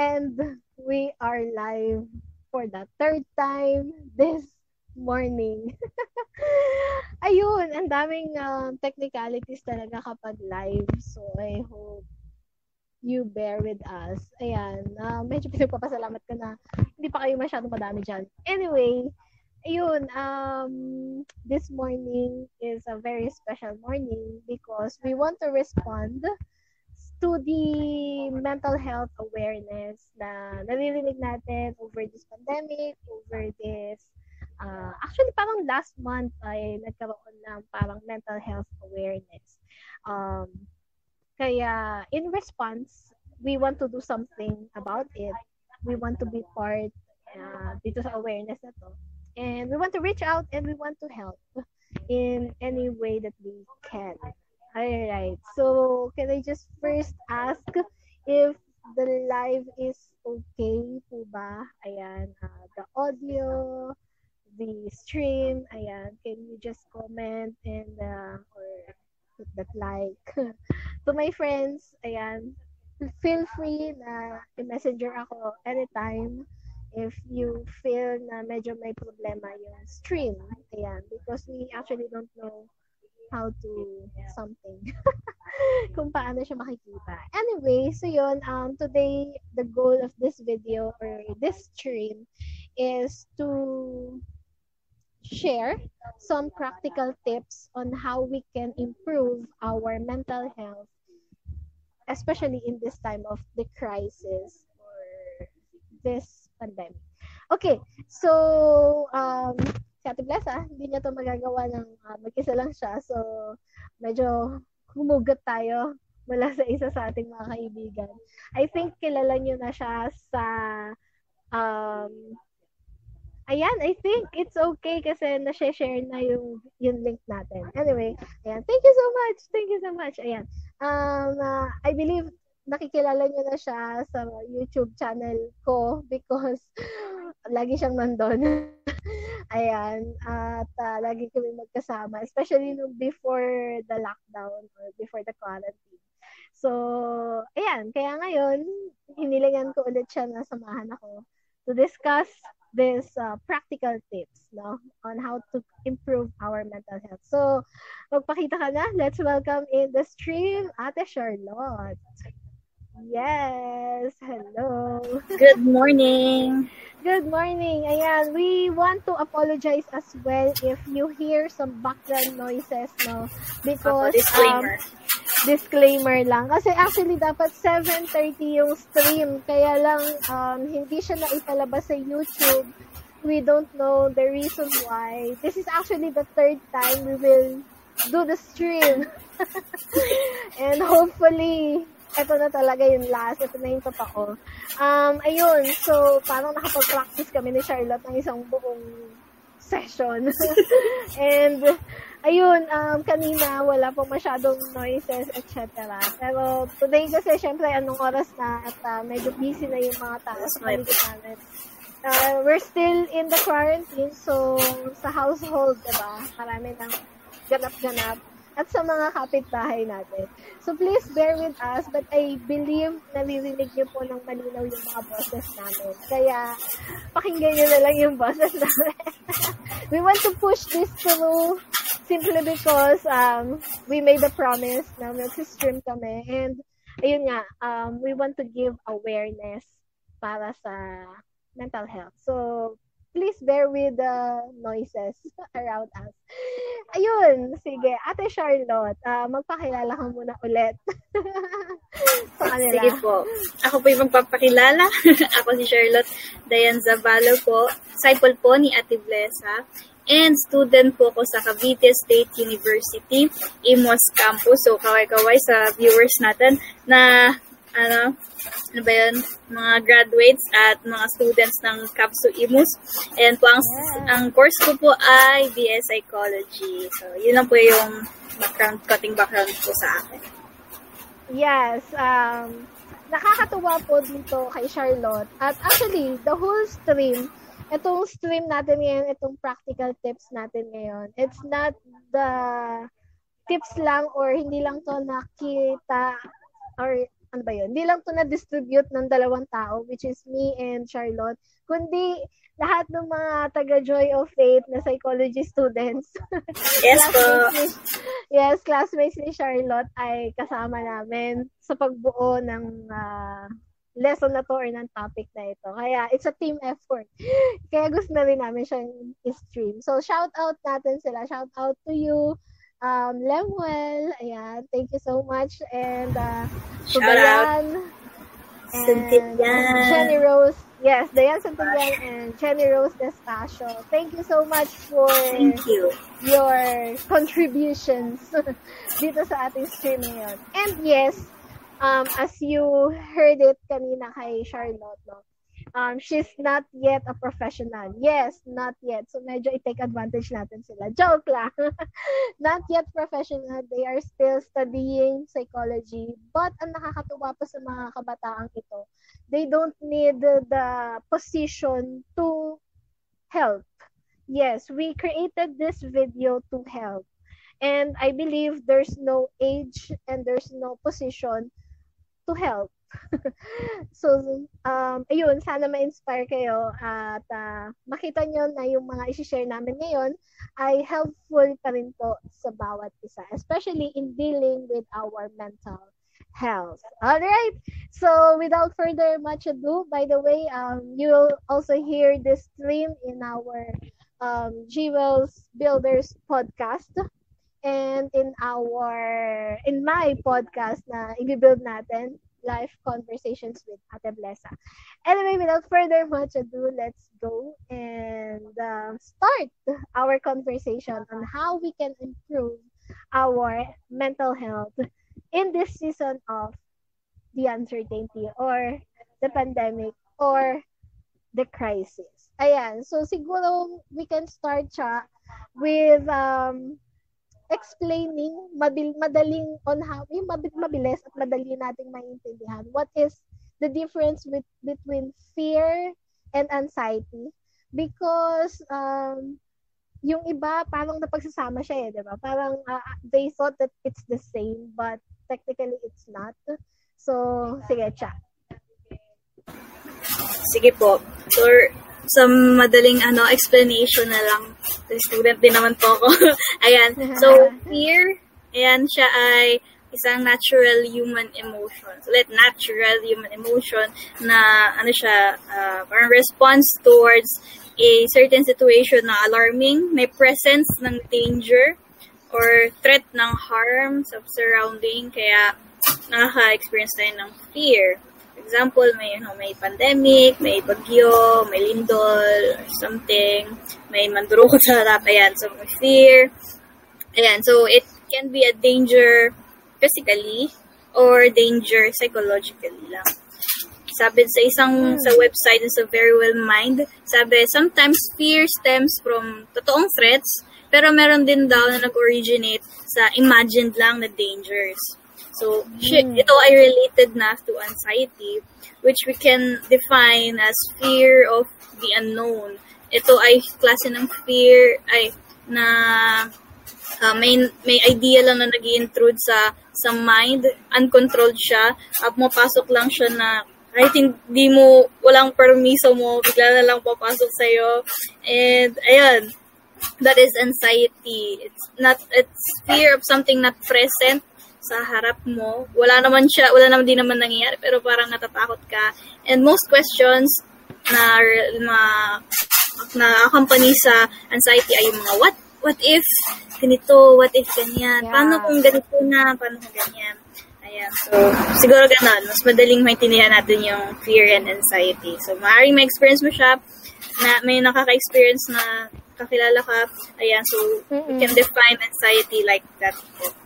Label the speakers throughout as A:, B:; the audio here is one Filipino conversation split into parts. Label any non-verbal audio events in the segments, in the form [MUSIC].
A: And we are live for the third time this morning. [LAUGHS] Ayun, ang daming uh, technicalities talaga kapag live. So, I hope you bear with us. Ayan, uh, medyo pinagpapasalamat ko na hindi pa kayo masyadong madami dyan. Anyway, ayun, um, this morning is a very special morning because we want to respond to the mental health awareness na naririnig natin over this pandemic, over this uh, actually parang last month ay nagkaroon ng parang mental health awareness. Um, kaya in response, we want to do something about it. We want to be part uh, dito sa awareness na to. And we want to reach out and we want to help in any way that we can. Alright. So, can I just first ask if the live is okay po ba? Ayan. Uh, the audio, the stream. Ayan. Can you just comment and uh, or put that like. [LAUGHS] to my friends, ayan. Feel free na i-messenger ako anytime if you feel na medyo may problema yung stream. Ayan. Because we actually don't know how to something. [LAUGHS] kung paano siya makikita. Anyway, so yun, um, today, the goal of this video or this stream is to share some practical tips on how we can improve our mental health, especially in this time of the crisis or this pandemic. Okay, so um, si Ate Blessa, hindi niya to magagawa ng uh, mag-isa lang siya. So, medyo humugot tayo mula sa isa sa ating mga kaibigan. I think kilala niyo na siya sa um, ayan, I think it's okay kasi na-share na yung, yung link natin. Anyway, ayan, thank you so much. Thank you so much. Ayan. Um, uh, I believe nakikilala niyo na siya sa YouTube channel ko [LAUGHS] because lagi siyang nandun. [LAUGHS] Ayan. At uh, lagi kami magkasama. Especially nung before the lockdown or before the quarantine. So, ayan. Kaya ngayon, hinilingan ko ulit siya na samahan ako to discuss this uh, practical tips no on how to improve our mental health. So, magpakita ka na. Let's welcome in the stream Ate Charlotte. Yes. Hello.
B: Good morning.
A: Good morning. Ayan, we want to apologize as well if you hear some background noises, no? Because,
B: uh, disclaimer. Um,
A: disclaimer lang. Kasi actually, dapat 7.30 yung stream. Kaya lang, um, hindi siya naipalabas sa YouTube. We don't know the reason why. This is actually the third time we will do the stream. [LAUGHS] and hopefully, ito na talaga yung last, ito na yung totoo. Um, ayun, so parang nakapag-practice kami ni Charlotte ng isang buong session. [LAUGHS] And, ayun, um, kanina wala po masyadong noises, etc. Pero today kasi, syempre, anong oras na at uh, medyo busy na yung mga tao sa paligid namin. Uh, we're still in the quarantine, so sa household, diba, marami nang ganap-ganap at sa mga kapitbahay natin. So please bear with us, but I believe naririnig niyo po ng malinaw yung mga boses namin. Kaya pakinggan niyo na lang yung boses namin. [LAUGHS] we want to push this through simply because um, we made a promise na mag-stream kami and ayun nga, um, we want to give awareness para sa mental health. So, please bear with the noises [LAUGHS] around us. Ayun, sige. Ate Charlotte, uh, magpakilala ka muna ulit. [LAUGHS]
B: Sige po. Ako po yung magpapakilala. [LAUGHS] Ako si Charlotte Dayan Zavalo po. Disciple po ni Ate Blesa. And student po ako sa Cavite State University, Imos Campus. So, kaway-kaway sa viewers natin na ano, ano ba yun, mga graduates at mga students ng CAPSU IMUS. And po, ang, yeah. ang course ko po ay BS Psychology. So, yun lang po yung background, cutting background po sa akin.
A: Yes, um, nakakatuwa po dito kay Charlotte. At actually, the whole stream, itong stream natin ngayon, itong practical tips natin ngayon, it's not the tips lang or hindi lang to nakita or ano ba yun, hindi lang to na-distribute ng dalawang tao, which is me and Charlotte, kundi lahat ng mga taga-Joy of Faith na psychology students. [LAUGHS]
B: Yes po.
A: yes, classmates ni Charlotte ay kasama namin sa pagbuo ng uh, lesson na to or ng topic na ito. Kaya it's a team effort. Kaya gusto na rin namin siyang stream. So shout out natin sila. Shout out to you, um, Lemuel. Ayan, thank you so much. And uh,
B: shout out.
A: And Jenny Rose Yes, Dayan Santillan and Jenny Rose Despacio. Thank you so much for
B: Thank you.
A: your contributions [LAUGHS] dito sa ating stream ngayon. And yes, um, as you heard it kanina kay Charlotte, no, um, she's not yet a professional. Yes, not yet. So medyo i-take advantage natin sila. Joke lang. [LAUGHS] not yet professional. They are still studying psychology. But ang nakakatuwa pa sa mga kabataang ito, they don't need the, the position to help. Yes, we created this video to help. And I believe there's no age and there's no position to help [LAUGHS] so, um, ayun, sana ma-inspire kayo at uh, makita nyo na yung mga isi-share namin ngayon ay helpful pa rin po sa bawat isa, especially in dealing with our mental health. All right. So, without further much ado, by the way, um, you will also hear this stream in our um, Jewels Builders podcast and in our in my podcast na i-build natin life conversations with Ate Blessa. Anyway, without further much ado, let's go and uh, start our conversation on how we can improve our mental health in this season of the uncertainty or the pandemic or the crisis. Ayan, so siguro we can start siya with um, explaining mabil, madaling on how yung mabilis at madali nating maintindihan what is the difference with, between fear and anxiety because um yung iba parang napagsasama siya eh, 'di ba? Parang uh, they thought that it's the same but technically it's not. So, sige, cha.
B: Sige po. So, sa madaling ano explanation na lang. Student din naman po ako. [LAUGHS] ayan. So, fear, ayan siya ay isang natural human emotion. Let natural human emotion na ano siya, uh, response towards a certain situation na alarming, may presence ng danger or threat ng harm sa surrounding, kaya nakaka-experience tayo ng fear example, may, you know, may pandemic, may bagyo, may lindol, or something, may mandurukot sa harap, ayan, so may fear, ayan, so it can be a danger physically or danger psychologically lang. Sabi sa isang hmm. sa website sa Very Well Mind, sabi sometimes fear stems from totoong threats, pero meron din daw na nag-originate sa imagined lang na dangers. So, mm. ito ay related na to anxiety, which we can define as fear of the unknown. Ito ay klase ng fear ay na uh, may may idea lang na nag intrude sa sa mind, uncontrolled siya, at mapasok lang siya na kahit hindi mo, walang permiso mo, bigla na lang papasok sa'yo. And, ayan, that is anxiety. It's not, it's fear of something not present sa harap mo. Wala naman siya, wala naman din naman nangyayari, pero parang natatakot ka. And most questions na, na, na accompany sa anxiety ay yung mga what, what if ganito, what if ganyan, yeah. paano kung ganito na, paano kung ganyan. Ayan, so, siguro ganun, mas madaling maintindihan natin yung fear and anxiety. So, maaaring ma-experience mo siya, na may nakaka-experience na kakilala ka, ayan, so, Mm-mm. you can define anxiety like that po.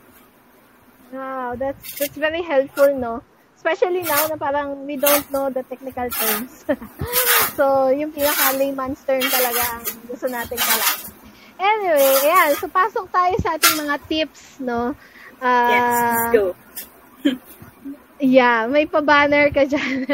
A: Wow, that's that's very helpful, no? Especially now na parang we don't know the technical terms. [LAUGHS] so, yung pinaka-layman's term talaga ang gusto natin kalaman. Anyway, ayan. So, pasok tayo sa ating mga tips, no?
B: Uh, yes, let's go. [LAUGHS]
A: yeah, may pa-banner ka dyan.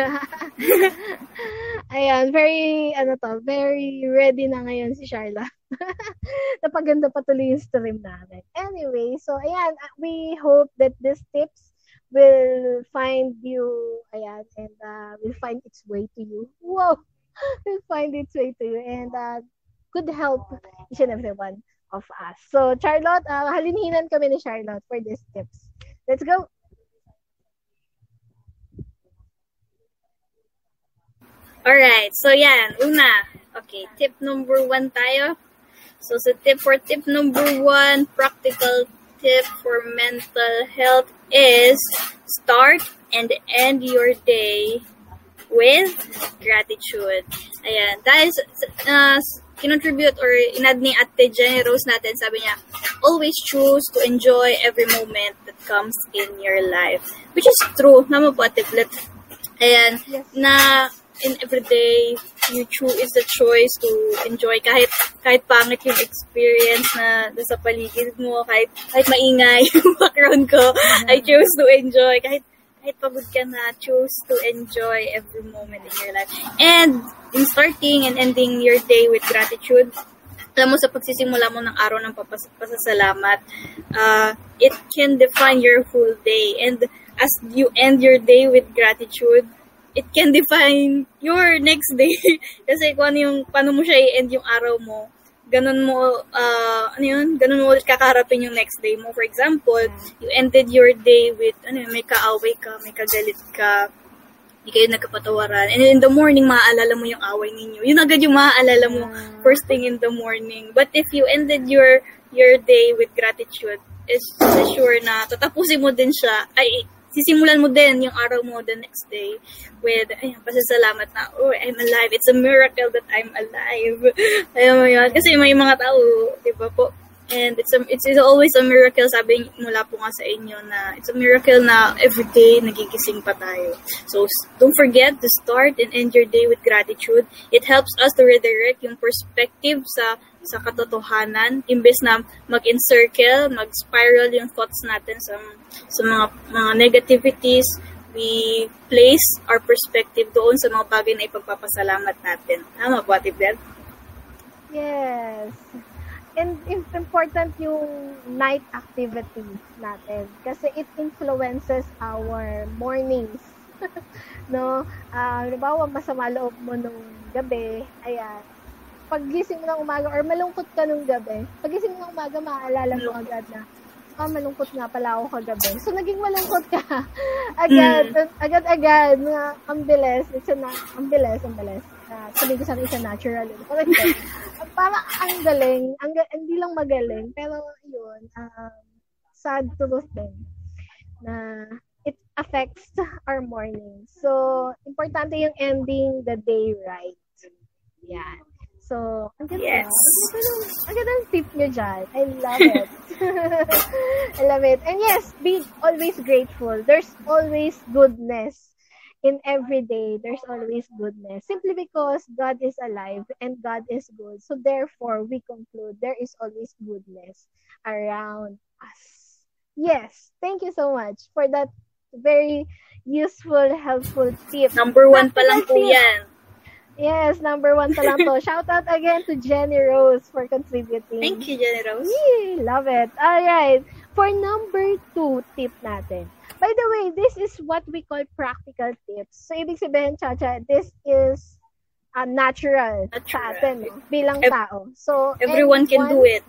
A: [LAUGHS] ayan, very, ano to, very ready na ngayon si Sharla. [LAUGHS] Napaganda pa tuloy yung stream namin. Anyway, so ayan, uh, we hope that these tips will find you, ayan, and uh, will find its way to you. Wow! [LAUGHS] will find its way to you and uh, could help each and every one of us. So, Charlotte, uh, halinhinan kami ni Charlotte for these tips. Let's go!
B: Alright, so yan, una. Okay, tip number one tayo. So, sa tip for tip number one, practical tip for mental health is start and end your day with gratitude. Ayan. Dahil uh, kinontribute or inad ni Ate Jenny Rose natin, sabi niya, always choose to enjoy every moment that comes in your life. Which is true. Naman po, Ate Flit. Ayan. Yes. Na in everyday, you choose is a choice to enjoy kahit kahit pangit yung experience na sa paligid mo, kahit kahit maingay [LAUGHS] yung background ko, mm-hmm. I choose to enjoy kahit kahit pagod ka na, choose to enjoy every moment in your life. And in starting and ending your day with gratitude, alam mo sa pagsisimula mo ng araw ng papas- pasasalamat, uh, it can define your whole day. And as you end your day with gratitude, it can define your next day. [LAUGHS] Kasi kung ano yung, paano mo siya i-end yung araw mo, ganun mo, uh, ano yun, ganun mo kakaharapin yung next day mo. For example, you ended your day with, ano yun, may kaaway ka, may kagalit ka, hindi kayo nagkapatawaran. And in the morning, maaalala mo yung away ninyo. Yun agad yung maaalala mo first thing in the morning. But if you ended your your day with gratitude, is sure na tatapusin mo din siya, ay, sisimulan mo din yung araw mo the next day with, ayun, pasasalamat na, oh, I'm alive. It's a miracle that I'm alive. [LAUGHS] Ayun mo yun. Kasi may mga tao, di ba po, And it's, a, it's, it's always a miracle, sabi mula po nga sa inyo na it's a miracle na everyday nagigising pa tayo. So, don't forget to start and end your day with gratitude. It helps us to redirect yung perspective sa sa katotohanan imbes na mag-encircle, mag-spiral yung thoughts natin sa sa mga mga negativities we place our perspective doon sa mga bagay na ipagpapasalamat natin. Tama po, Ate Beth?
A: Yes and important yung night activities natin kasi it influences our mornings. [LAUGHS] no? Uh, halimbawa, masama loob mo nung gabi, ayan, paggising mo ng umaga or malungkot ka nung gabi, paggising mo ng umaga, maaalala mo agad na, ah, malungkot nga pala ako kagabi. So, naging malungkot ka. [LAUGHS] agad, mm. agad-agad, mga ang bilis. It's a na, ang bilis, ang bilis. Uh, sabi ko sa isa natural. Pero [LAUGHS] parang ang galing, ang, hindi lang magaling, pero yun, um, sad truth din na it affects our morning. So, importante yung ending the day right. Yan. So, ang ganda. Yes. Ang ganda ng tip nyo dyan. I love it. [LAUGHS] I love it. And yes, be always grateful. There's always goodness in every day, there's always goodness. Simply because God is alive and God is good. So therefore, we conclude there is always goodness around us. Yes, thank you so much for that very useful, helpful tip.
B: Number one pa lang po yan.
A: Yes, number one pa lang to. [LAUGHS] Shout out again to Jenny Rose for contributing.
B: Thank you, Jenny Rose.
A: Yee, love it. All right. For number two tip natin, By the way, this is what we call practical tips. So, ibig sabihin, Chacha, this is uh, natural, natural. sa atin no? bilang Ev- tao. So,
B: everyone can do it.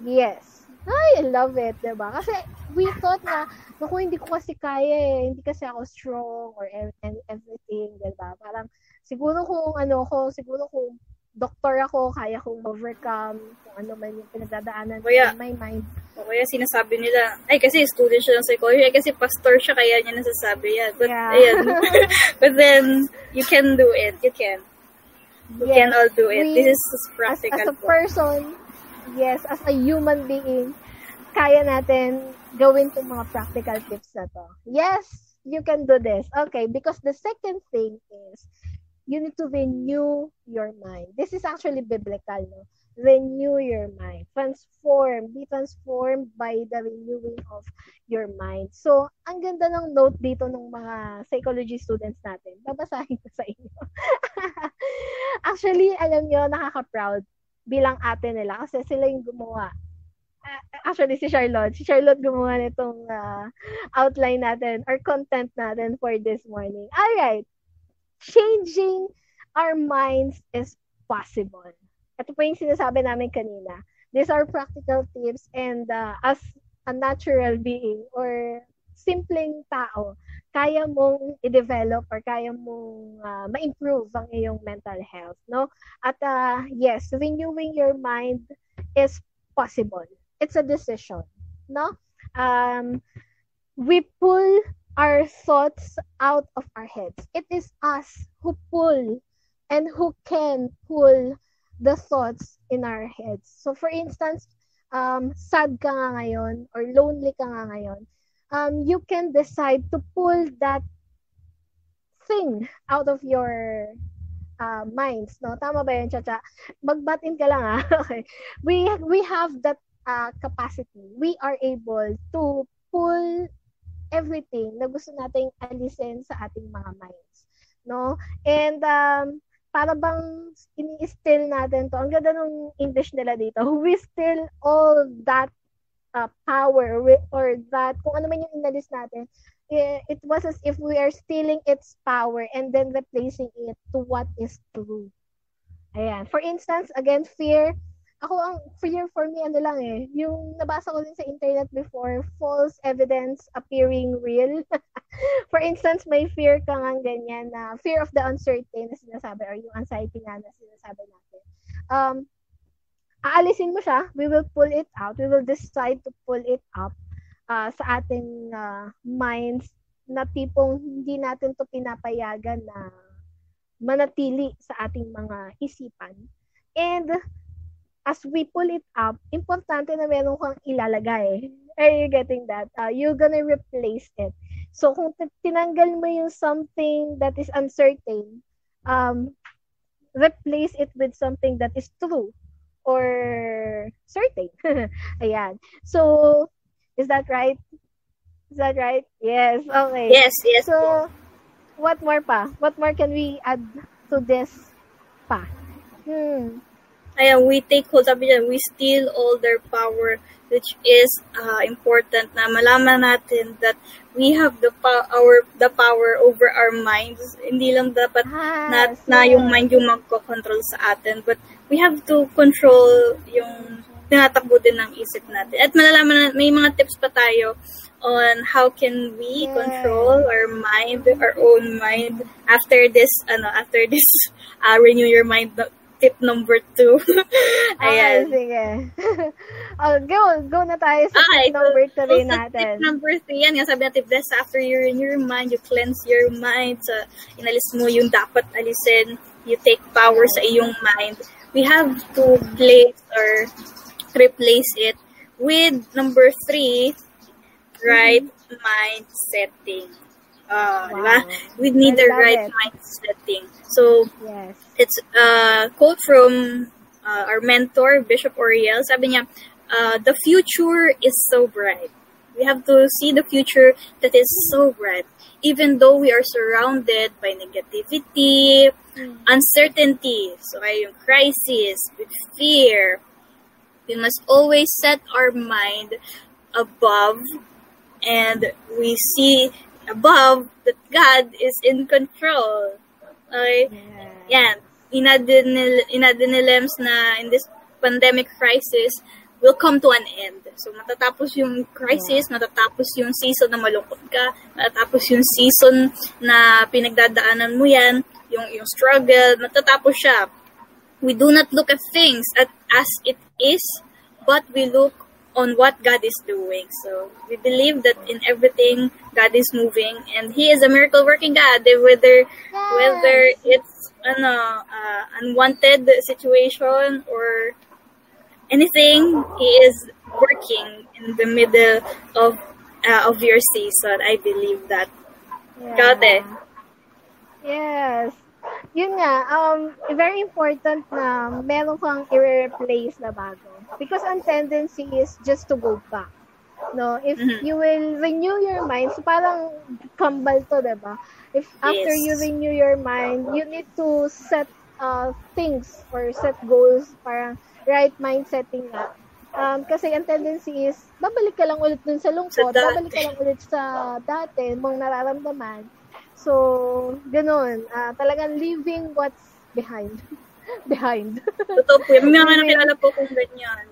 A: Yes. Ay, I love it, diba? Kasi we thought na, naku, hindi ko kasi kaya eh. Hindi kasi ako strong or everything, diba? Parang, siguro kung ano ko, siguro kung doktor ako, kaya kong overcome kung ano man yung pinagdadaanan
B: kaya,
A: in my mind.
B: O kaya sinasabi nila, ay kasi student siya ng psychology, ay kasi pastor siya, kaya niya nasasabi yan. But, yeah. ayan. [LAUGHS] But then, you can do it. You can. We yes, can all do it. We, This is practical.
A: As, as a person, yes, as a human being, kaya natin gawin itong mga practical tips na to. Yes, you can do this. Okay, because the second thing is, you need to renew your mind. This is actually biblical, no? Renew your mind. Transform. Be transformed by the renewing of your mind. So, ang ganda ng note dito ng mga psychology students natin. Babasahin ko sa inyo. [LAUGHS] actually, alam nyo, nakaka-proud bilang ate nila kasi sila yung gumawa. actually si Charlotte. Si Charlotte gumawa nitong uh, outline natin or content natin for this morning. All right. Changing our minds is possible. Ito po yung sinasabi namin kanina. These are practical tips and uh, as a natural being or simpleng tao, kaya mong i-develop or kaya mong uh, ma-improve ang iyong mental health, no? At uh, yes, renewing your mind is possible. It's a decision, no? Um, we pull our thoughts out of our heads. It is us who pull and who can pull the thoughts in our heads. So for instance, um, sad ka nga ngayon or lonely ka nga ngayon, um, you can decide to pull that thing out of your uh, minds, no? Tama ba yun, Chacha? Magbatin ka lang, [LAUGHS] ah. okay. We, we have that uh, capacity. We are able to pull everything na gusto nating alisin sa ating mga minds, no? And um, para bang ini-still natin to. Ang ganda ng English nila dito. We still all that uh, power or that, kung ano man yung inalis natin, it was as if we are stealing its power and then replacing it to what is true. Ayan. For instance, again, fear. Ako, ang fear for me, ano lang eh, yung nabasa ko din sa internet before, false evidence appearing real. [LAUGHS] for instance, may fear ka nga ganyan na fear of the uncertain na sinasabi or yung anxiety nga na sinasabi natin. Um, aalisin mo siya, we will pull it out, we will decide to pull it up uh, sa ating uh, minds na tipong hindi natin to pinapayagan na manatili sa ating mga isipan. And as we pull it up, importante na meron kang ilalagay. Are you getting that? Uh, you're gonna replace it. So, kung tinanggal mo yung something that is uncertain, um, replace it with something that is true or certain. [LAUGHS] Ayan. So, is that right? Is that right? Yes. Okay.
B: Yes, yes.
A: So, what more pa? What more can we add to this pa? Hmm.
B: Ayan, we take hold, sabi dyan, we steal all their power, which is uh, important na malaman natin that we have the power the power over our minds. Hindi lang dapat ah, na, so... na yung mind yung magko-control sa atin, but we have to control yung tinatakbo din ng isip natin. At malalaman na may mga tips pa tayo on how can we yeah. control our mind, our own mind after this, ano, after this [LAUGHS] uh, renew your mind tip number two. [LAUGHS]
A: Ayan. Okay, sige. [LAUGHS] oh, go, go na tayo sa okay, tip number so, three so natin.
B: Tip number three, yan nga sabi natin, best after you're in your mind, you cleanse your mind, so inalis mo yung dapat alisin, you take power sa iyong mind we have to place or replace it with number three, right mm-hmm. mind setting. Uh, wow. We need the right it. mind setting. So, yes. it's a quote from uh, our mentor, Bishop Oriel. Sabi niya, uh, the future is so bright. We have to see the future that is so bright. Even though we are surrounded by negativity, mm. uncertainty, so yung crisis, with fear, we must always set our mind above and we see above that God is in control. Okay? Yeah. Yan. Inadinilems na in this pandemic crisis, will come to an end. So, matatapos yung crisis, yeah. matatapos yung season na malungkot ka, matatapos yung season na pinagdadaanan mo yan, yung, yung struggle, matatapos siya. We do not look at things at, as it is, but we look on what God is doing. So, we believe that in everything, God is moving, and He is a miracle working God. Whether, yes. whether it's ano, uh, unwanted situation or anything, He is working in the middle of uh, of your season. I believe that. Yeah. Got it.
A: Yes. Yun nga, um, very important na meron kang i-replace na bago. Because ang tendency is just to go back. No, if mm-hmm. you will renew your mind, so parang kambal to, 'di ba? If after yes. you renew your mind, you need to set uh, things or set goals, parang right mind setting nga Um, kasi ang tendency is, babalik ka lang ulit dun sa lungkot, sa babalik ka lang ulit sa dati mong nararamdaman. So, ganun. Uh, talagang leaving what's behind. [LAUGHS] behind.
B: Totoo po. May mga nakilala po kung ganyan.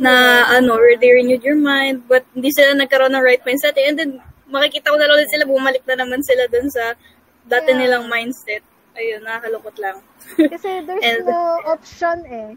B: Na, ano, they renewed your mind, but hindi sila nagkaroon ng right mindset. And then, makikita ko na lang sila, bumalik na naman sila dun sa dati yeah. nilang mindset. Ayun, nakakalungkot lang. [LAUGHS]
A: Kasi there's And, no option eh.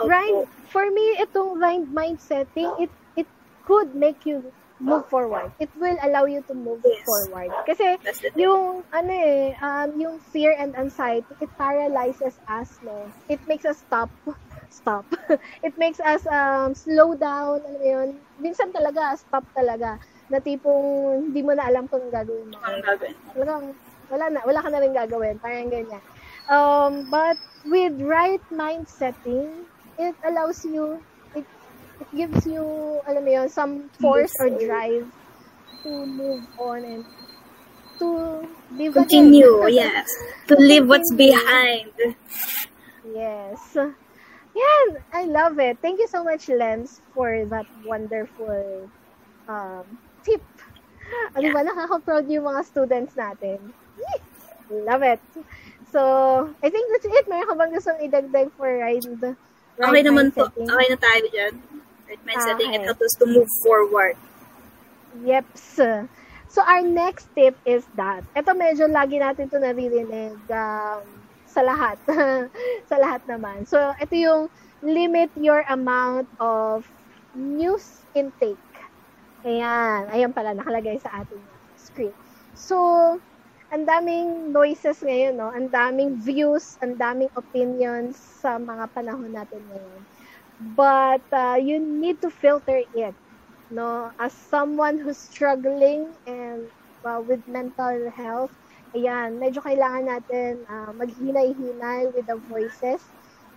A: Okay. Right, for me, itong mind mindsetting, it it could make you move forward. It will allow you to move yes. forward. Kasi yung ano eh, um, yung fear and anxiety, it paralyzes us, no? It makes us stop. [LAUGHS] Stop. [LAUGHS] it makes us um, slow down, alam mo yun. Minsan talaga, stop talaga. Na tipong hindi mo na alam kung gagawin mo.
B: Gagawin?
A: Talagang, wala na, wala ka na rin gagawin. Parang ganyan. Um, but with right mind setting, it allows you, it, gives you, alam mo yun, some force or drive to move on and to live
B: Continue, yes. To, live what's behind.
A: Yes. Yeah, I love it. Thank you so much, Lens, for that wonderful um, tip. Ano yeah. ba, nakaka-proud yung mga students natin. Love it. So, I think that's it. Mayroon ka bang gustong idagdag for Ride
B: Right okay naman po. Setting. Okay na tayo dyan. Right mind ah, setting. It helps us to move forward.
A: Yep. So, our next tip is that, ito medyo lagi natin to naririnig um, sa lahat. [LAUGHS] sa lahat naman. So, ito yung limit your amount of news intake. Ayan. Ayan pala, nakalagay sa ating screen. So, ang daming noises ngayon, no? Ang daming views, ang daming opinions sa mga panahon natin ngayon. But uh, you need to filter it, no? As someone who's struggling and uh, with mental health, ayan, medyo kailangan natin uh, maghinay-hinay with the voices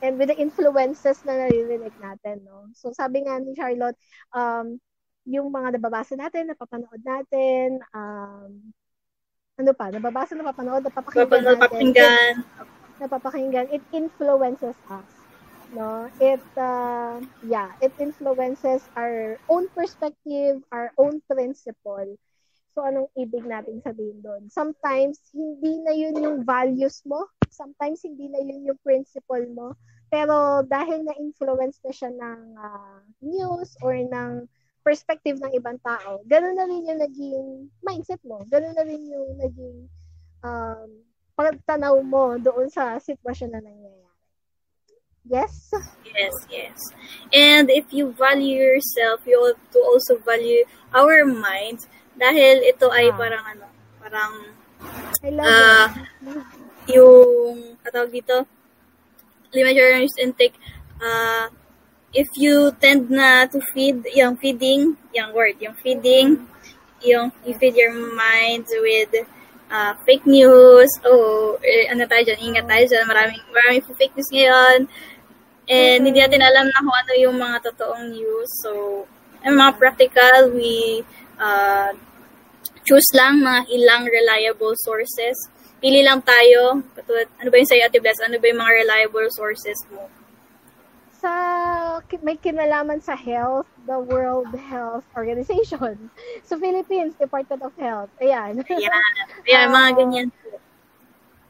A: and with the influences na naririnig natin, no? So, sabi nga ni Charlotte, um, yung mga nababasa natin, napapanood natin, um, ano pa, nababasa, napapanood, napapakinggan
B: napapakinggan.
A: It, napapakinggan, it influences us. No? It, uh, yeah, it influences our own perspective, our own principle. So, anong ibig natin sabihin doon? Sometimes, hindi na yun yung values mo. Sometimes, hindi na yun yung principle mo. Pero, dahil na-influence na siya ng uh, news or ng perspective ng ibang tao, ganun na rin yung naging mindset mo. Ganun na rin yung naging um, pagtanaw mo doon sa sitwasyon na nangyayari. Yes?
B: Yes, yes. And if you value yourself, you have to also value our minds dahil ito ay ah. parang ano, parang
A: I love uh,
B: yung katawag dito, limit your intake, uh, if you tend na to feed, yung feeding, yung word, yung feeding, yung you feed your mind with uh, fake news, oh, eh, ano tayo dyan, ingat tayo dyan, maraming, maraming fake news ngayon, and hindi natin alam na kung ano yung mga totoong news, so, yung mga practical, we uh, choose lang mga ilang reliable sources, pili lang tayo, katulad, ano ba yung sa'yo, Ate Bless, ano ba yung mga reliable sources mo?
A: sa may kinalaman sa health, the World Health Organization. [LAUGHS] So, Philippines, Department of Health. Ayan.
B: Ayan. Ayan, mga uh, [LAUGHS] ganyan.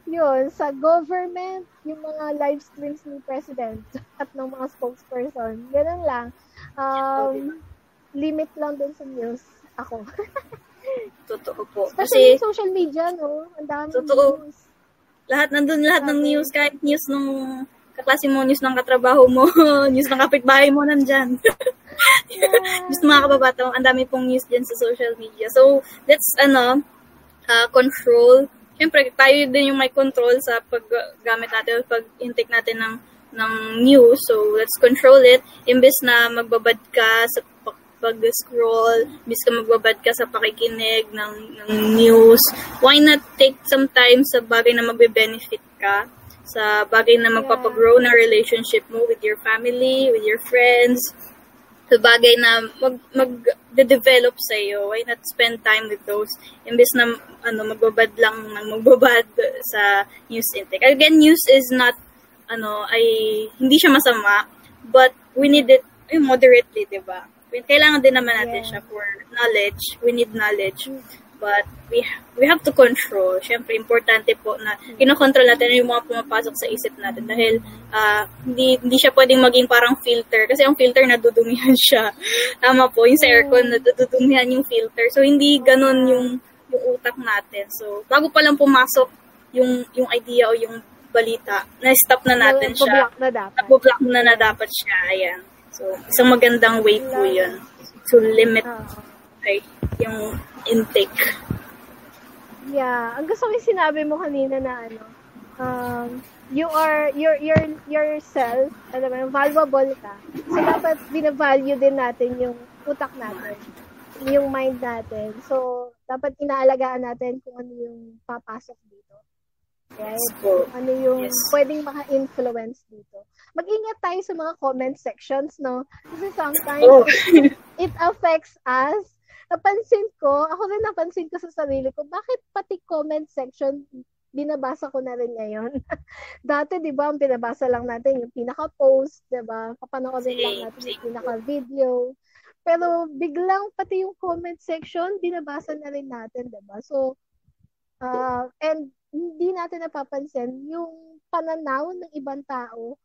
A: Yun, sa government, yung mga live streams ni President [LAUGHS] at ng mga spokesperson. Ganun lang. Um, limit lang dun sa news. Ako. [LAUGHS]
B: Totoo po.
A: Especially Kasi, social media, no? Ang dami
B: Totoo. News. Lahat, nandun lahat ng news, kahit news nung kaklase mo, news ng katrabaho mo, [LAUGHS] news ng kapitbahay mo nandyan. yeah. news ng mga kababata ang dami pong news dyan sa social media. So, let's, ano, uh, control. Siyempre, tayo din yung may control sa paggamit natin, pag-intake natin ng, ng news. So, let's control it. Imbes na magbabad ka sa pag-scroll, imbes ka magbabad ka sa pakikinig ng, ng news, why not take some time sa bagay na magbe-benefit ka? sa bagay na magpapagrow ng relationship mo with your family, with your friends, sa bagay na mag, mag-develop sa iyo. Why not spend time with those? Imbes na ano, magbabad lang ng magbabad sa news intake. Again, news is not, ano, ay, hindi siya masama, but we need it, yung moderately, di ba? Kailangan din naman natin yeah. siya for knowledge. We need knowledge. But we we have to control. Siyempre, importante po na kinokontrol natin yung mga pumapasok sa isip natin dahil uh, hindi, hindi siya pwedeng maging parang filter kasi yung filter nadudumihan siya. [LAUGHS] Tama po, yung sa aircon nadudumihan yung filter. So, hindi ganun yung, yung utak natin. So, bago pa lang pumasok yung, yung idea o yung balita, na-stop na natin siya.
A: Na dapat.
B: Nabublock na na dapat siya. Ayan. So, isang magandang way po yun to limit right, yung intake.
A: Yeah, ang gusto ko yung sinabi mo kanina na ano, um, you are, your your yourself, alam mo, valuable ka. So, dapat binavalue din natin yung utak natin, yung mind natin. So, dapat inaalagaan natin kung ano yung papasok dito. Right? Yes, ano yung yes. pwedeng maka-influence dito. Mag-ingat tayo sa mga comment sections, no? Kasi sometimes oh. it, it affects us napansin ko, ako rin napansin ko sa sarili ko, bakit pati comment section, binabasa ko na rin ngayon. [LAUGHS] Dati, di ba, ang binabasa lang natin yung pinaka-post, di ba? Papanoorin lang natin yung pinaka-video. Pero biglang pati yung comment section, binabasa na rin natin, di ba? So, uh, and hindi natin napapansin yung pananaw ng ibang tao,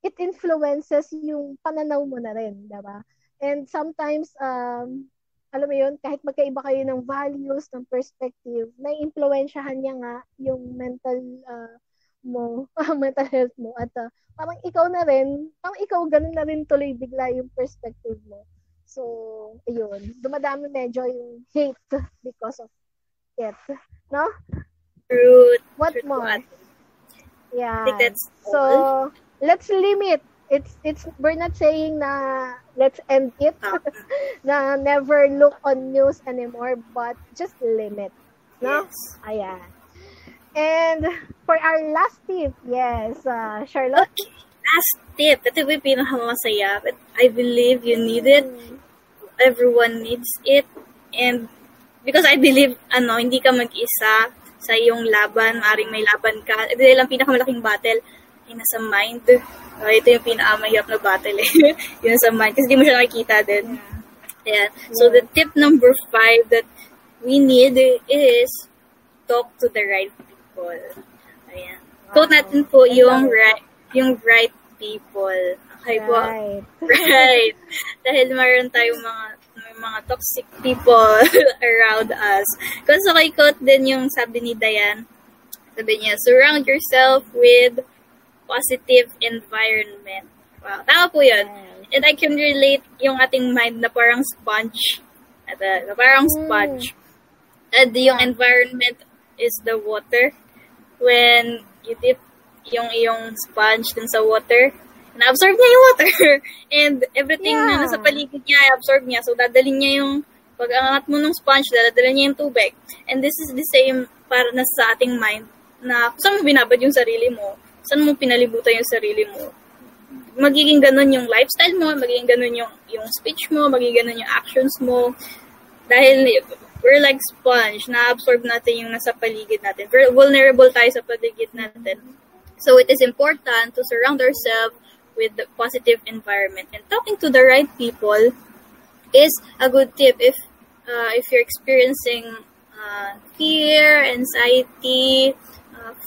A: it influences yung pananaw mo na rin, di ba? And sometimes, um, alam mo yun, kahit magkaiba kayo ng values, ng perspective, na-influensyahan niya nga yung mental uh, mo, [LAUGHS] mental health mo. At uh, parang ikaw na rin, parang ikaw ganun na rin tuloy bigla yung perspective mo. So, ayun. Dumadami medyo yung hate because of it. No?
B: True.
A: What
B: true
A: more? Yeah.
B: I think that's
A: so, let's limit it's it's we're not saying na let's end it ah. [LAUGHS] na never look on news anymore but just limit no
B: yes.
A: ayan and for our last tip yes uh, Charlotte
B: okay. last tip ito yung pinakamasaya but I believe you need it mm. everyone needs it and because I believe ano hindi ka mag-isa sa iyong laban maring may laban ka ito lang pinakamalaking battle ay nasa mind Uh, ito yung pinakamahirap na battle eh. [LAUGHS] yun sa mind. Kasi di mo siya nakikita din. Yeah. So, the tip number five that we need is talk to the right people. Ayan. Wow. Quote natin po yung right, yung right people. Okay po?
A: Right. [LAUGHS]
B: right. Dahil mayroon tayong mga may mga toxic people [LAUGHS] around us. Kasi kay quote din yung sabi ni Diane, sabi niya, surround yourself with positive environment. Wow, tama po yun. And I can relate yung ating mind na parang sponge. At, uh, na parang hmm. sponge. And yung environment is the water. When you dip yung iyong sponge dun sa water, na-absorb niya yung water. [LAUGHS] And everything yeah. na nasa paligid niya, i-absorb niya. So, dadalhin niya yung, pag angat mo ng sponge, dadalhin niya yung tubig. And this is the same para na sa ating mind na kung saan mo binabad yung sarili mo, saan mo pinalibutan yung sarili mo. Magiging ganun yung lifestyle mo, magiging ganun yung, yung speech mo, magiging ganun yung actions mo. Dahil we're like sponge, na-absorb natin yung nasa paligid natin. We're vulnerable tayo sa paligid natin. So it is important to surround ourselves with the positive environment. And talking to the right people is a good tip if uh, if you're experiencing uh, fear, anxiety,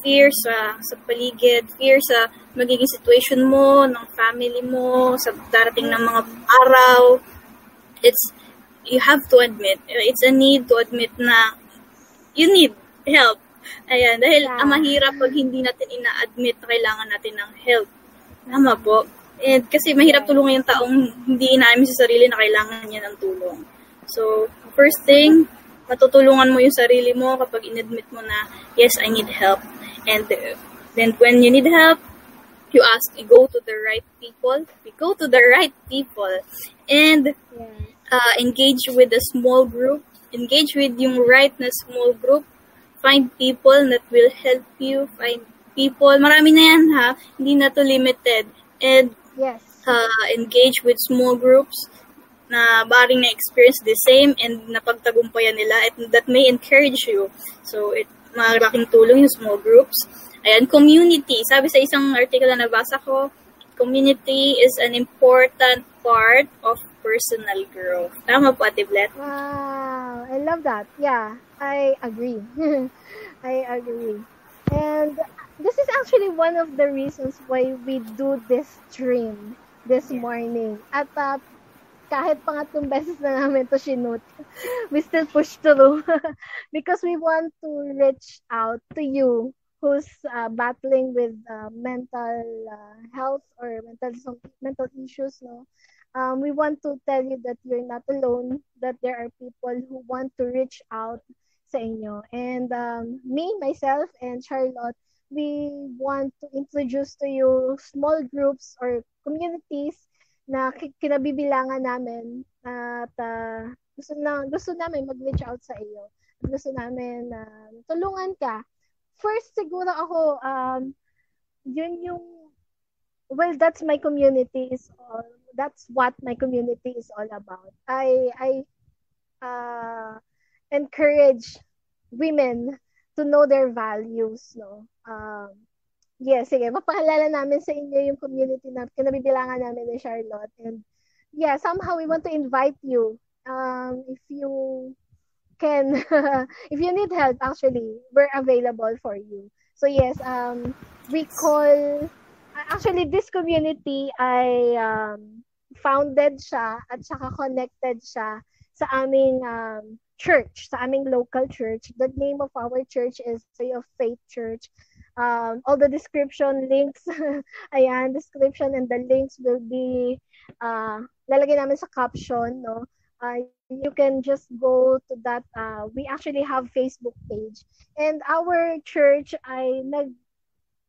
B: fear sa, sa paligid, fear sa magiging situation mo, ng family mo, sa darating ng mga araw. It's, you have to admit, it's a need to admit na you need help. Ayan, dahil yeah. ang mahirap pag hindi natin ina-admit na kailangan natin ng help. Tama po. And kasi mahirap tulungan yung taong hindi inaamin sa sarili na kailangan niya ng tulong. So, first thing, matutulungan mo yung sarili mo kapag inadmit mo na, yes, I need help. And then when you need help, you ask, you go to the right people. We go to the right people and uh, engage with a small group. Engage with yung right na small group. Find people that will help you. Find people. Marami na yan ha. Hindi na to limited. And
A: yes.
B: uh, engage with small groups na baring na-experience the same and napagtagumpayan nila at that may encourage you. So, it malaking tulong yung small groups. Ayan, community. Sabi sa isang article na nabasa ko, community is an important part of personal growth. Tama po, Ate Blet?
A: Wow, I love that. Yeah, I agree. [LAUGHS] I agree. And this is actually one of the reasons why we do this stream this morning. At uh, kahit pangatlong beses na namin to sinut, [LAUGHS] we still push through. [LAUGHS] Because we want to reach out to you who's uh, battling with uh, mental uh, health or mental mental issues no? Um, we want to tell you that you're not alone that there are people who want to reach out sa inyo. And um, me myself and Charlotte we want to introduce to you small groups or communities na kinabibilangan namin at uh, gusto na gusto namin mag-reach out sa iyo. Gusto namin na uh, tulungan ka. First siguro ako um yun yung well that's my community is all that's what my community is all about. I I uh encourage women to know their values no. Um Yes, sige. Mapakilala namin sa inyo yung community na kinabibilangan namin ni Charlotte. And yeah, somehow we want to invite you. Um, if you can, [LAUGHS] if you need help, actually, we're available for you. So yes, um, we call, actually this community ay um, founded siya at saka connected siya sa aming um, church, sa aming local church. The name of our church is Way of Faith Church um, all the description links, [LAUGHS] ayan, description and the links will be, uh, lalagay namin sa caption, no? Uh, you can just go to that, uh, we actually have Facebook page. And our church ay nag,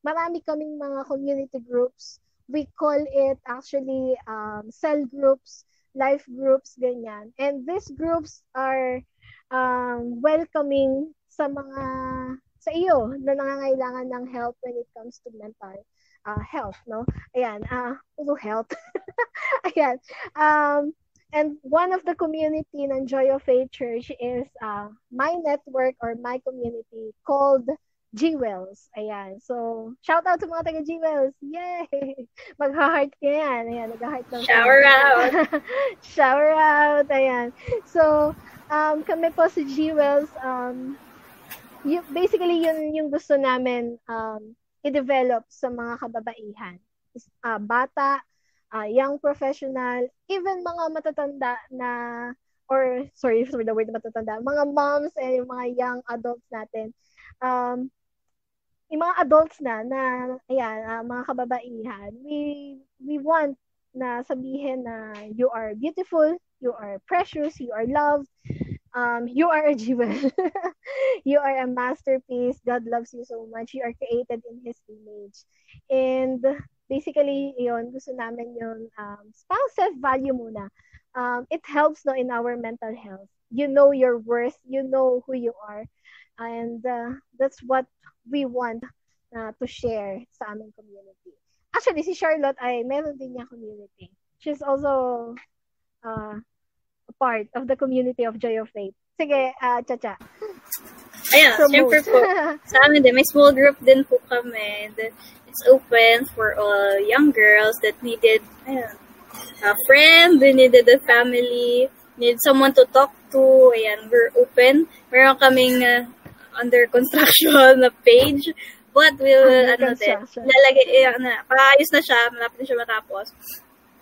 A: marami kaming mga community groups. We call it actually um, cell groups, life groups, ganyan. And these groups are um, welcoming sa mga sa iyo na nangangailangan ng help when it comes to mental uh, health, no? Ayan, uh, puro health. [LAUGHS] Ayan. Um, and one of the community ng Joy of Faith Church is uh, my network or my community called G-Wells. Ayan. So, shout out to mga taga G-Wells. Yay! [LAUGHS] Magha-heart ka yan. Ayan, nag-heart
B: lang. Shower out! [LAUGHS]
A: Shower out. Ayan. So, um, kami po si G-Wells, um, y- basically yun yung gusto namin um, i-develop sa mga kababaihan. Uh, bata, uh, young professional, even mga matatanda na or sorry for the word matatanda, mga moms and yung mga young adults natin. Um, yung mga adults na na ayan, uh, mga kababaihan, we we want na sabihin na you are beautiful, you are precious, you are loved, um, you are a jewel. [LAUGHS] you are a masterpiece. God loves you so much. You are created in His image. And basically, yon gusto namin yung um, self-value muna. Um, it helps no in our mental health. You know your worth. You know who you are. And uh, that's what we want uh, to share sa aming community. Actually, si Charlotte ay meron din niya community. She's also uh, part of the community of Joy of Faith. Sige, uh, Chacha.
B: Ayan, so, syempre po, [LAUGHS] sa amin din, may small group din po kami. It's open for all young girls that needed ayan, a friend, they needed a family, need someone to talk to. Ayan, we're open. Meron kaming uh, under construction na page. But we'll, under ano din, lalagay, eh, ano, paayos na siya, malapit na siya matapos.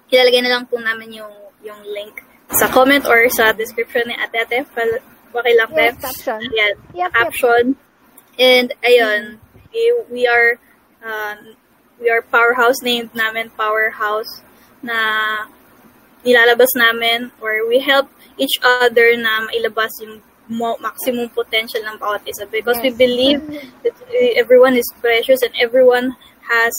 B: Ilalagay na lang po namin yung, yung link sa comment or sa description ni Ate Ate. Pakilak
A: yes, caption.
B: Ayan, yep, caption. Yep. And, ayun, we, we are, um, we are powerhouse named namin powerhouse na nilalabas namin or we help each other na mailabas yung mo, maximum potential ng bawat isa because yes. we believe that everyone is precious and everyone has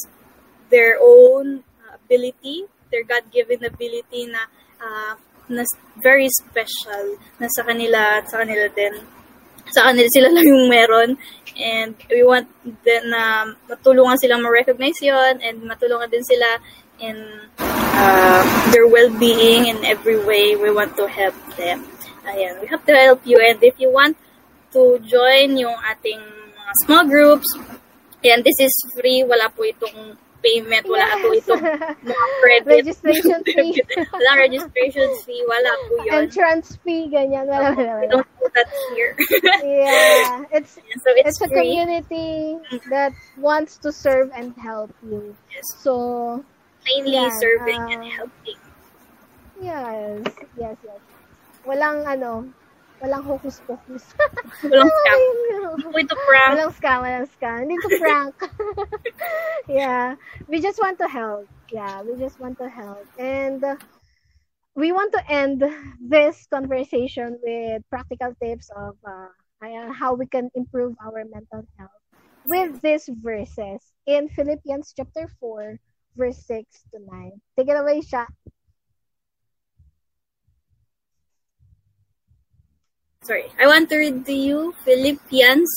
B: their own ability, their God-given ability na uh, na very special na sa kanila at sa kanila din. Sa kanila sila [LAUGHS] lang yung meron and we want din na matulungan silang ma-recognize yon and matulungan din sila in uh, their well-being in every way. We want to help them. Ayan, we have to help you and if you want to join yung ating mga small groups, ayan, this is free. Wala po itong payment, wala yes. ato itong mga [LAUGHS] credit.
A: registration [LAUGHS] fee.
B: wala registration fee, wala po yun.
A: Entrance fee, ganyan. Wala, wala,
B: wala. We don't do that here. [LAUGHS]
A: yeah. It's,
B: so it's,
A: it's a community that wants to serve and help you.
B: Yes.
A: So,
B: mainly yeah, serving uh, and helping.
A: Yes, yes, yes. Walang ano, Walang hocus-pocus. [LAUGHS]
B: walang scam. Hindi to prank.
A: Walang scam, walang scam. Hindi prank. [LAUGHS] yeah. We just want to help. Yeah, we just want to help. And uh, we want to end this conversation with practical tips of uh, how we can improve our mental health with these verses in Philippians chapter 4, verse 6 to 9. Take it away, Sha.
B: Sorry, I want to read to you Philippians.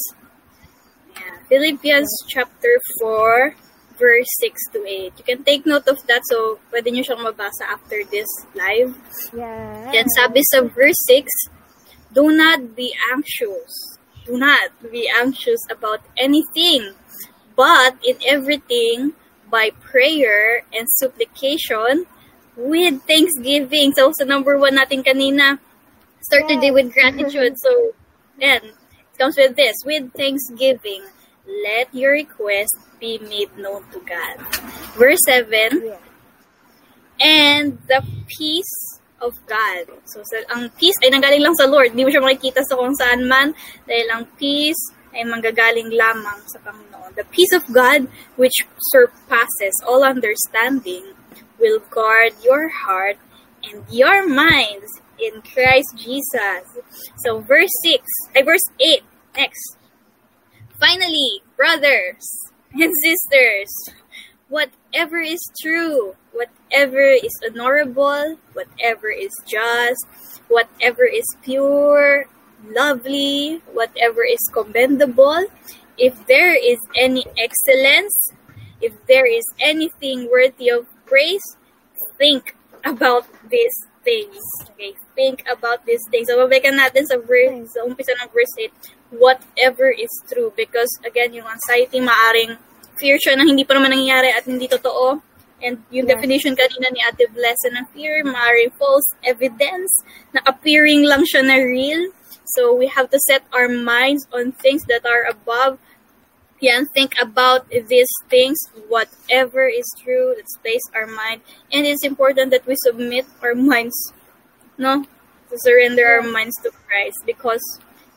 B: Yeah, Philippians chapter 4, verse 6 to 8. You can take note of that so pwede nyo siyang mabasa after this live.
A: Yeah.
B: Yan, sabi sa verse 6, Do not be anxious. Do not be anxious about anything, but in everything, by prayer and supplication, with thanksgiving. So, sa number one natin kanina, Start yes. the day with gratitude. So, then, it comes with this. With thanksgiving, let your request be made known to God. Verse 7, yeah. and the peace of God. So, sa, ang peace ay nanggaling lang sa Lord. Hindi mo siya makikita sa kung saan man dahil ang peace ay manggagaling lamang sa Panginoon. The peace of God, which surpasses all understanding, will guard your heart and your minds in Christ Jesus. So verse 6, ay verse 8, next. Finally, brothers and sisters, whatever is true, whatever is honorable, whatever is just, whatever is pure, lovely, whatever is commendable, if there is any excellence, if there is anything worthy of praise, think about these things. Okay, think about these things. So, babalikan natin sa verse, sa umpisa ng verse 8, whatever is true. Because, again, yung anxiety, maaring fear siya na hindi pa naman nangyayari at hindi totoo. And yung yes. definition kanina ni Ate Blessa ng fear, maaring false evidence na appearing lang siya na real. So, we have to set our minds on things that are above yeah, and think about these things, whatever is true, let's place our mind. And it's important that we submit our minds, no? To surrender our minds to Christ because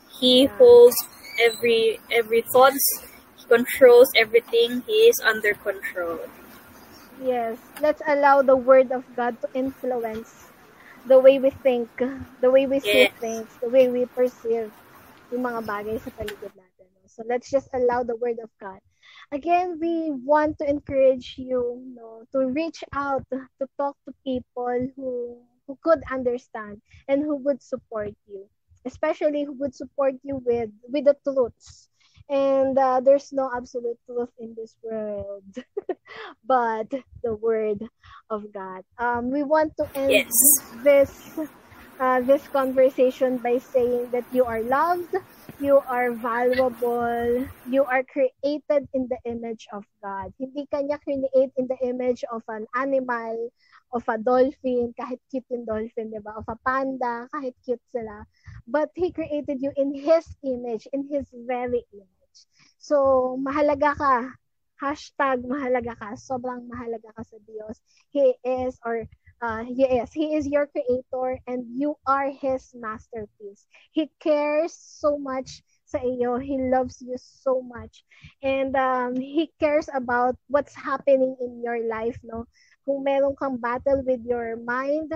B: He holds every every thoughts, He controls everything, He is under control.
A: Yes. Let's allow the word of God to influence the way we think, the way we see yes. things, the way we perceive yung mga bagay sa paligid natin. So let's just allow the word of God. Again, we want to encourage you, you know, to reach out to talk to people who who could understand and who would support you, especially who would support you with with the truths. And uh, there's no absolute truth in this world, [LAUGHS] but the word of God. Um, we want to end
B: yes.
A: this uh, this conversation by saying that you are loved, you are valuable, you are created in the image of God. Hindi kanya create in the image of an animal, of a dolphin, kahit cute yung dolphin, di ba? Of a panda, kahit cute sila. But He created you in His image, in His very image. So, mahalaga ka. Hashtag mahalaga ka. Sobrang mahalaga ka sa Diyos. He is, or uh, yes, He is your creator and you are His masterpiece. He cares so much sa iyo. He loves you so much. And um, He cares about what's happening in your life, no? Kung meron kang battle with your mind,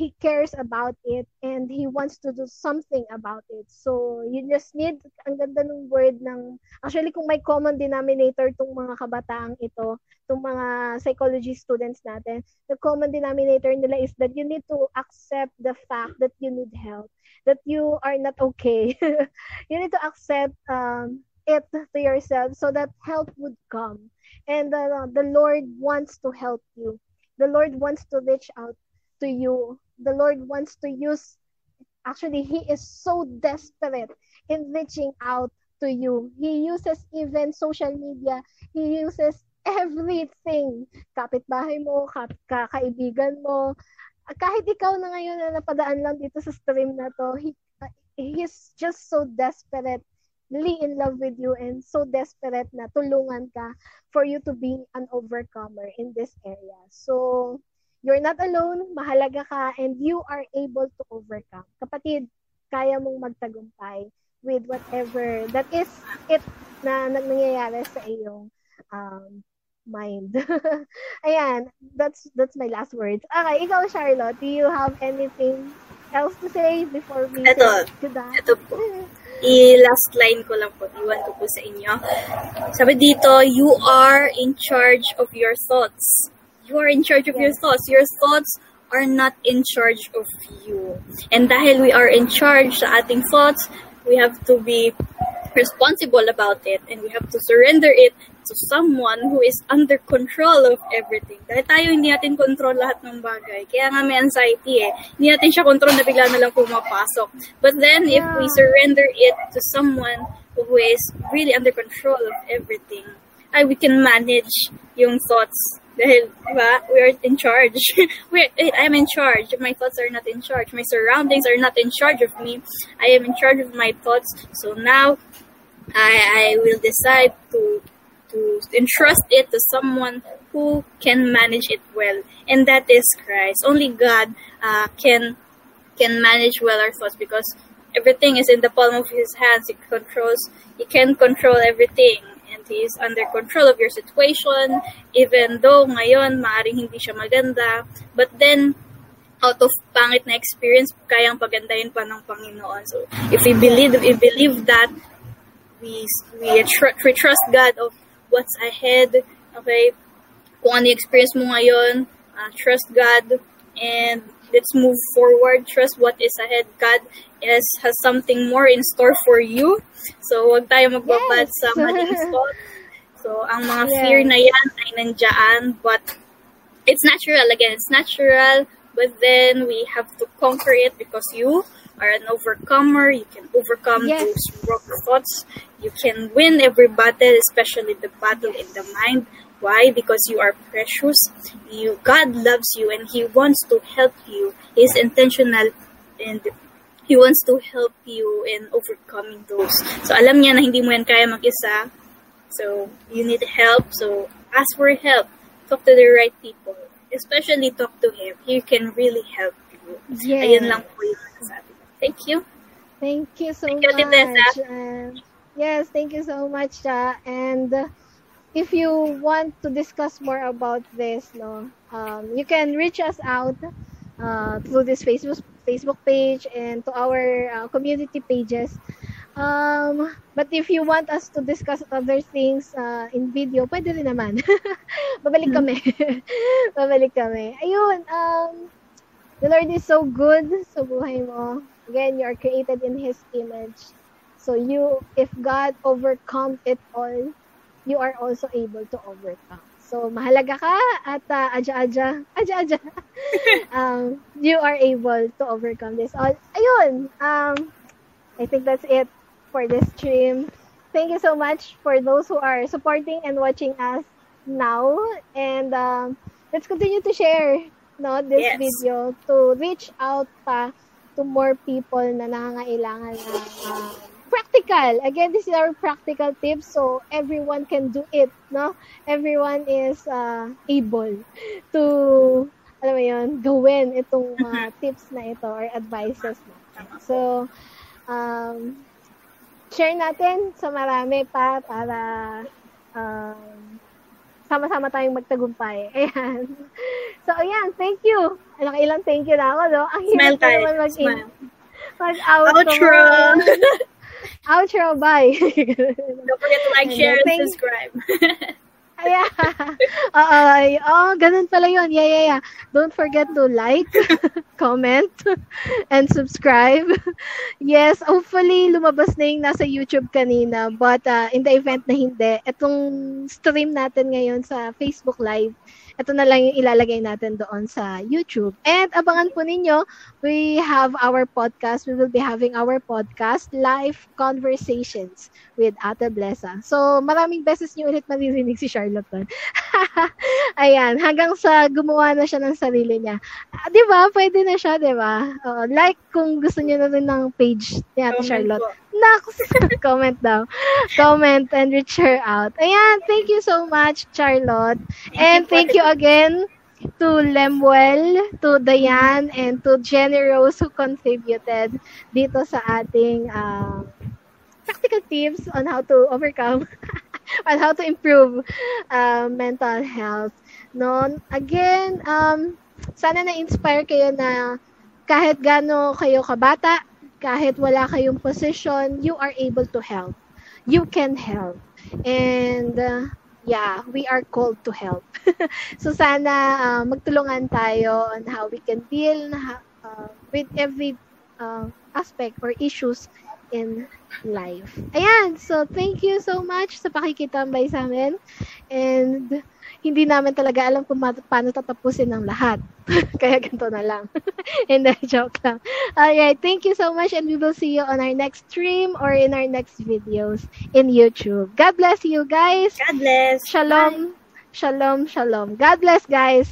A: he cares about it and he wants to do something about it. So, you just need, ang ganda ng word ng, actually kung may common denominator tong mga kabataang ito, tong mga psychology students natin, the common denominator nila is that you need to accept the fact that you need help, that you are not okay. [LAUGHS] you need to accept um, it to yourself so that help would come. And uh, the Lord wants to help you. The Lord wants to reach out to you the Lord wants to use, actually, He is so desperate in reaching out to you. He uses even social media, He uses everything. Kapitbahay mo, kap- kakaibigan mo, kahit ikaw na ngayon na napadaan lang dito sa stream na to, he, he's just so desperate in love with you and so desperate na tulungan ka for you to be an overcomer in this area. So, you're not alone, mahalaga ka, and you are able to overcome. Kapatid, kaya mong magtagumpay with whatever that is it na nangyayari sa iyong um, mind. [LAUGHS] Ayan, that's that's my last words. Okay, ikaw Charlotte, do you have anything else to say before we
B: ito,
A: to that?
B: Ito po. [LAUGHS] I-last line ko lang po, iwan ko po sa inyo. Sabi dito, you are in charge of your thoughts. You are in charge of your thoughts. Your thoughts are not in charge of you. And dahil we are in charge sa ating thoughts, we have to be responsible about it and we have to surrender it to someone who is under control of everything. Dahil tayo hindi natin control lahat ng bagay. Kaya nga may anxiety eh. Hindi natin siya control na bigla na lang pumapasok. But then, if we surrender it to someone who is really under control of everything, ay we can manage yung thoughts dahil, diba, we are in charge. [LAUGHS] we I am in charge. My thoughts are not in charge. My surroundings are not in charge of me. I am in charge of my thoughts. So now, I, I will decide to to entrust it to someone who can manage it well, and that is Christ. Only God uh, can can manage well our thoughts because everything is in the palm of His hands. He controls. He can control everything, and He is under control of your situation. Even though ngayon maaring hindi siya maganda, but then out of pangit na experience, kayang pagandahin pa ng Panginoon. So, if we believe, if we believe that, we we, tr- we trust God of what's ahead, okay? Kung ano experience mo ngayon, uh, trust God, and let's move forward. Trust what is ahead. God is, has something more in store for you. So, wag tayo magbabad yes. sa maling thought. [LAUGHS] So, ang mga yes. fear na yan ay nandiyan, but it's natural. Again, it's natural, but then we have to conquer it because you are an overcomer. You can overcome yes. those wrong thoughts. You can win every battle, especially the battle in the mind. Why? Because you are precious. You God loves you and He wants to help you. He's intentional and He wants to help you in overcoming those. So alam niya na hindi mo yan kaya mag-isa. So you need help. So ask for help. Talk to the right people. Especially talk to Him. He can really help you. Yes. Ayun lang po yung nasabi. Thank you.
A: Thank you so thank you, much. Uh, yes, thank you so much, Cha. And if you want to discuss more about this, no, um, you can reach us out uh, through this Facebook Facebook page and to our uh, community pages. Um, but if you want us to discuss other things uh, in video, pwede rin naman. [LAUGHS] Babalik kami. [LAUGHS] Babalik kami. Ayun, um, the Lord is so good sa buhay mo. Again, you are created in His image. So you, if God overcome it all, you are also able to overcome. So mahalaga ka at uh, aja-aja, aja-aja. um, you are able to overcome this all. Ayun, um, I think that's it for this stream. Thank you so much for those who are supporting and watching us now. And um, let's continue to share no this yes. video to reach out pa to more people na nangangailangan ng uh, practical. Again, this is our practical tips so everyone can do it, no? Everyone is uh, able [LAUGHS] to alam mo yun, gawin itong mga uh, [LAUGHS] tips na ito or advices na. So, um, share natin sa marami pa para um, sama-sama tayong magtagumpay. [LAUGHS] Ayan. So, ayan, thank you. Ano, ilang thank you na ako, no? Ang
B: hirap na naman
A: mag
B: Smile.
A: Mag-outro.
B: Outro!
A: Outro, bye!
B: Don't forget to like, share, and subscribe. [LAUGHS]
A: yeah. Oo, oh, ganun pala yun. Yeah, yeah, yeah. Don't forget to like, [LAUGHS] comment, and subscribe. Yes, hopefully lumabas na yung nasa YouTube kanina. But uh, in the event na hindi, itong stream natin ngayon sa Facebook Live, ito na lang yung ilalagay natin doon sa YouTube. And abangan po ninyo, we have our podcast. We will be having our podcast, Live Conversations with Ate Blessa. So, maraming beses niyo ulit maririnig si Charlotte. [LAUGHS] [LAUGHS] Ayan, hanggang sa gumawa na siya ng sarili niya. Ah, 'Di ba? Pwede na siya, 'di ba? Uh, like kung gusto niyo na rin ng page ni Ate Charlotte. Naks, [LAUGHS] comment daw. Comment and reach her out. Ayan, thank you so much, Charlotte. And thank you again to Lemuel, to Diane, and to Jenny Rose who contributed dito sa ating uh, practical tips on how to overcome [LAUGHS] [LAUGHS] on how to improve uh, mental health. No? Again, um, sana na-inspire kayo na kahit gano kayo kabata, kahit wala kayong position, you are able to help. You can help. And uh, yeah, we are called to help. [LAUGHS] so sana uh, magtulungan tayo on how we can deal uh, with every uh, aspect or issues in life. Ayan, so thank you so much sa pakikitambay sa amin. And hindi namin talaga alam kung ma- paano tatapusin ng lahat. [LAUGHS] Kaya ganito na lang. [LAUGHS] Hindi, joke lang. Alright, thank you so much and we will see you on our next stream or in our next videos in YouTube. God bless you guys.
B: God bless.
A: Shalom. Bye. Shalom, shalom. God bless guys.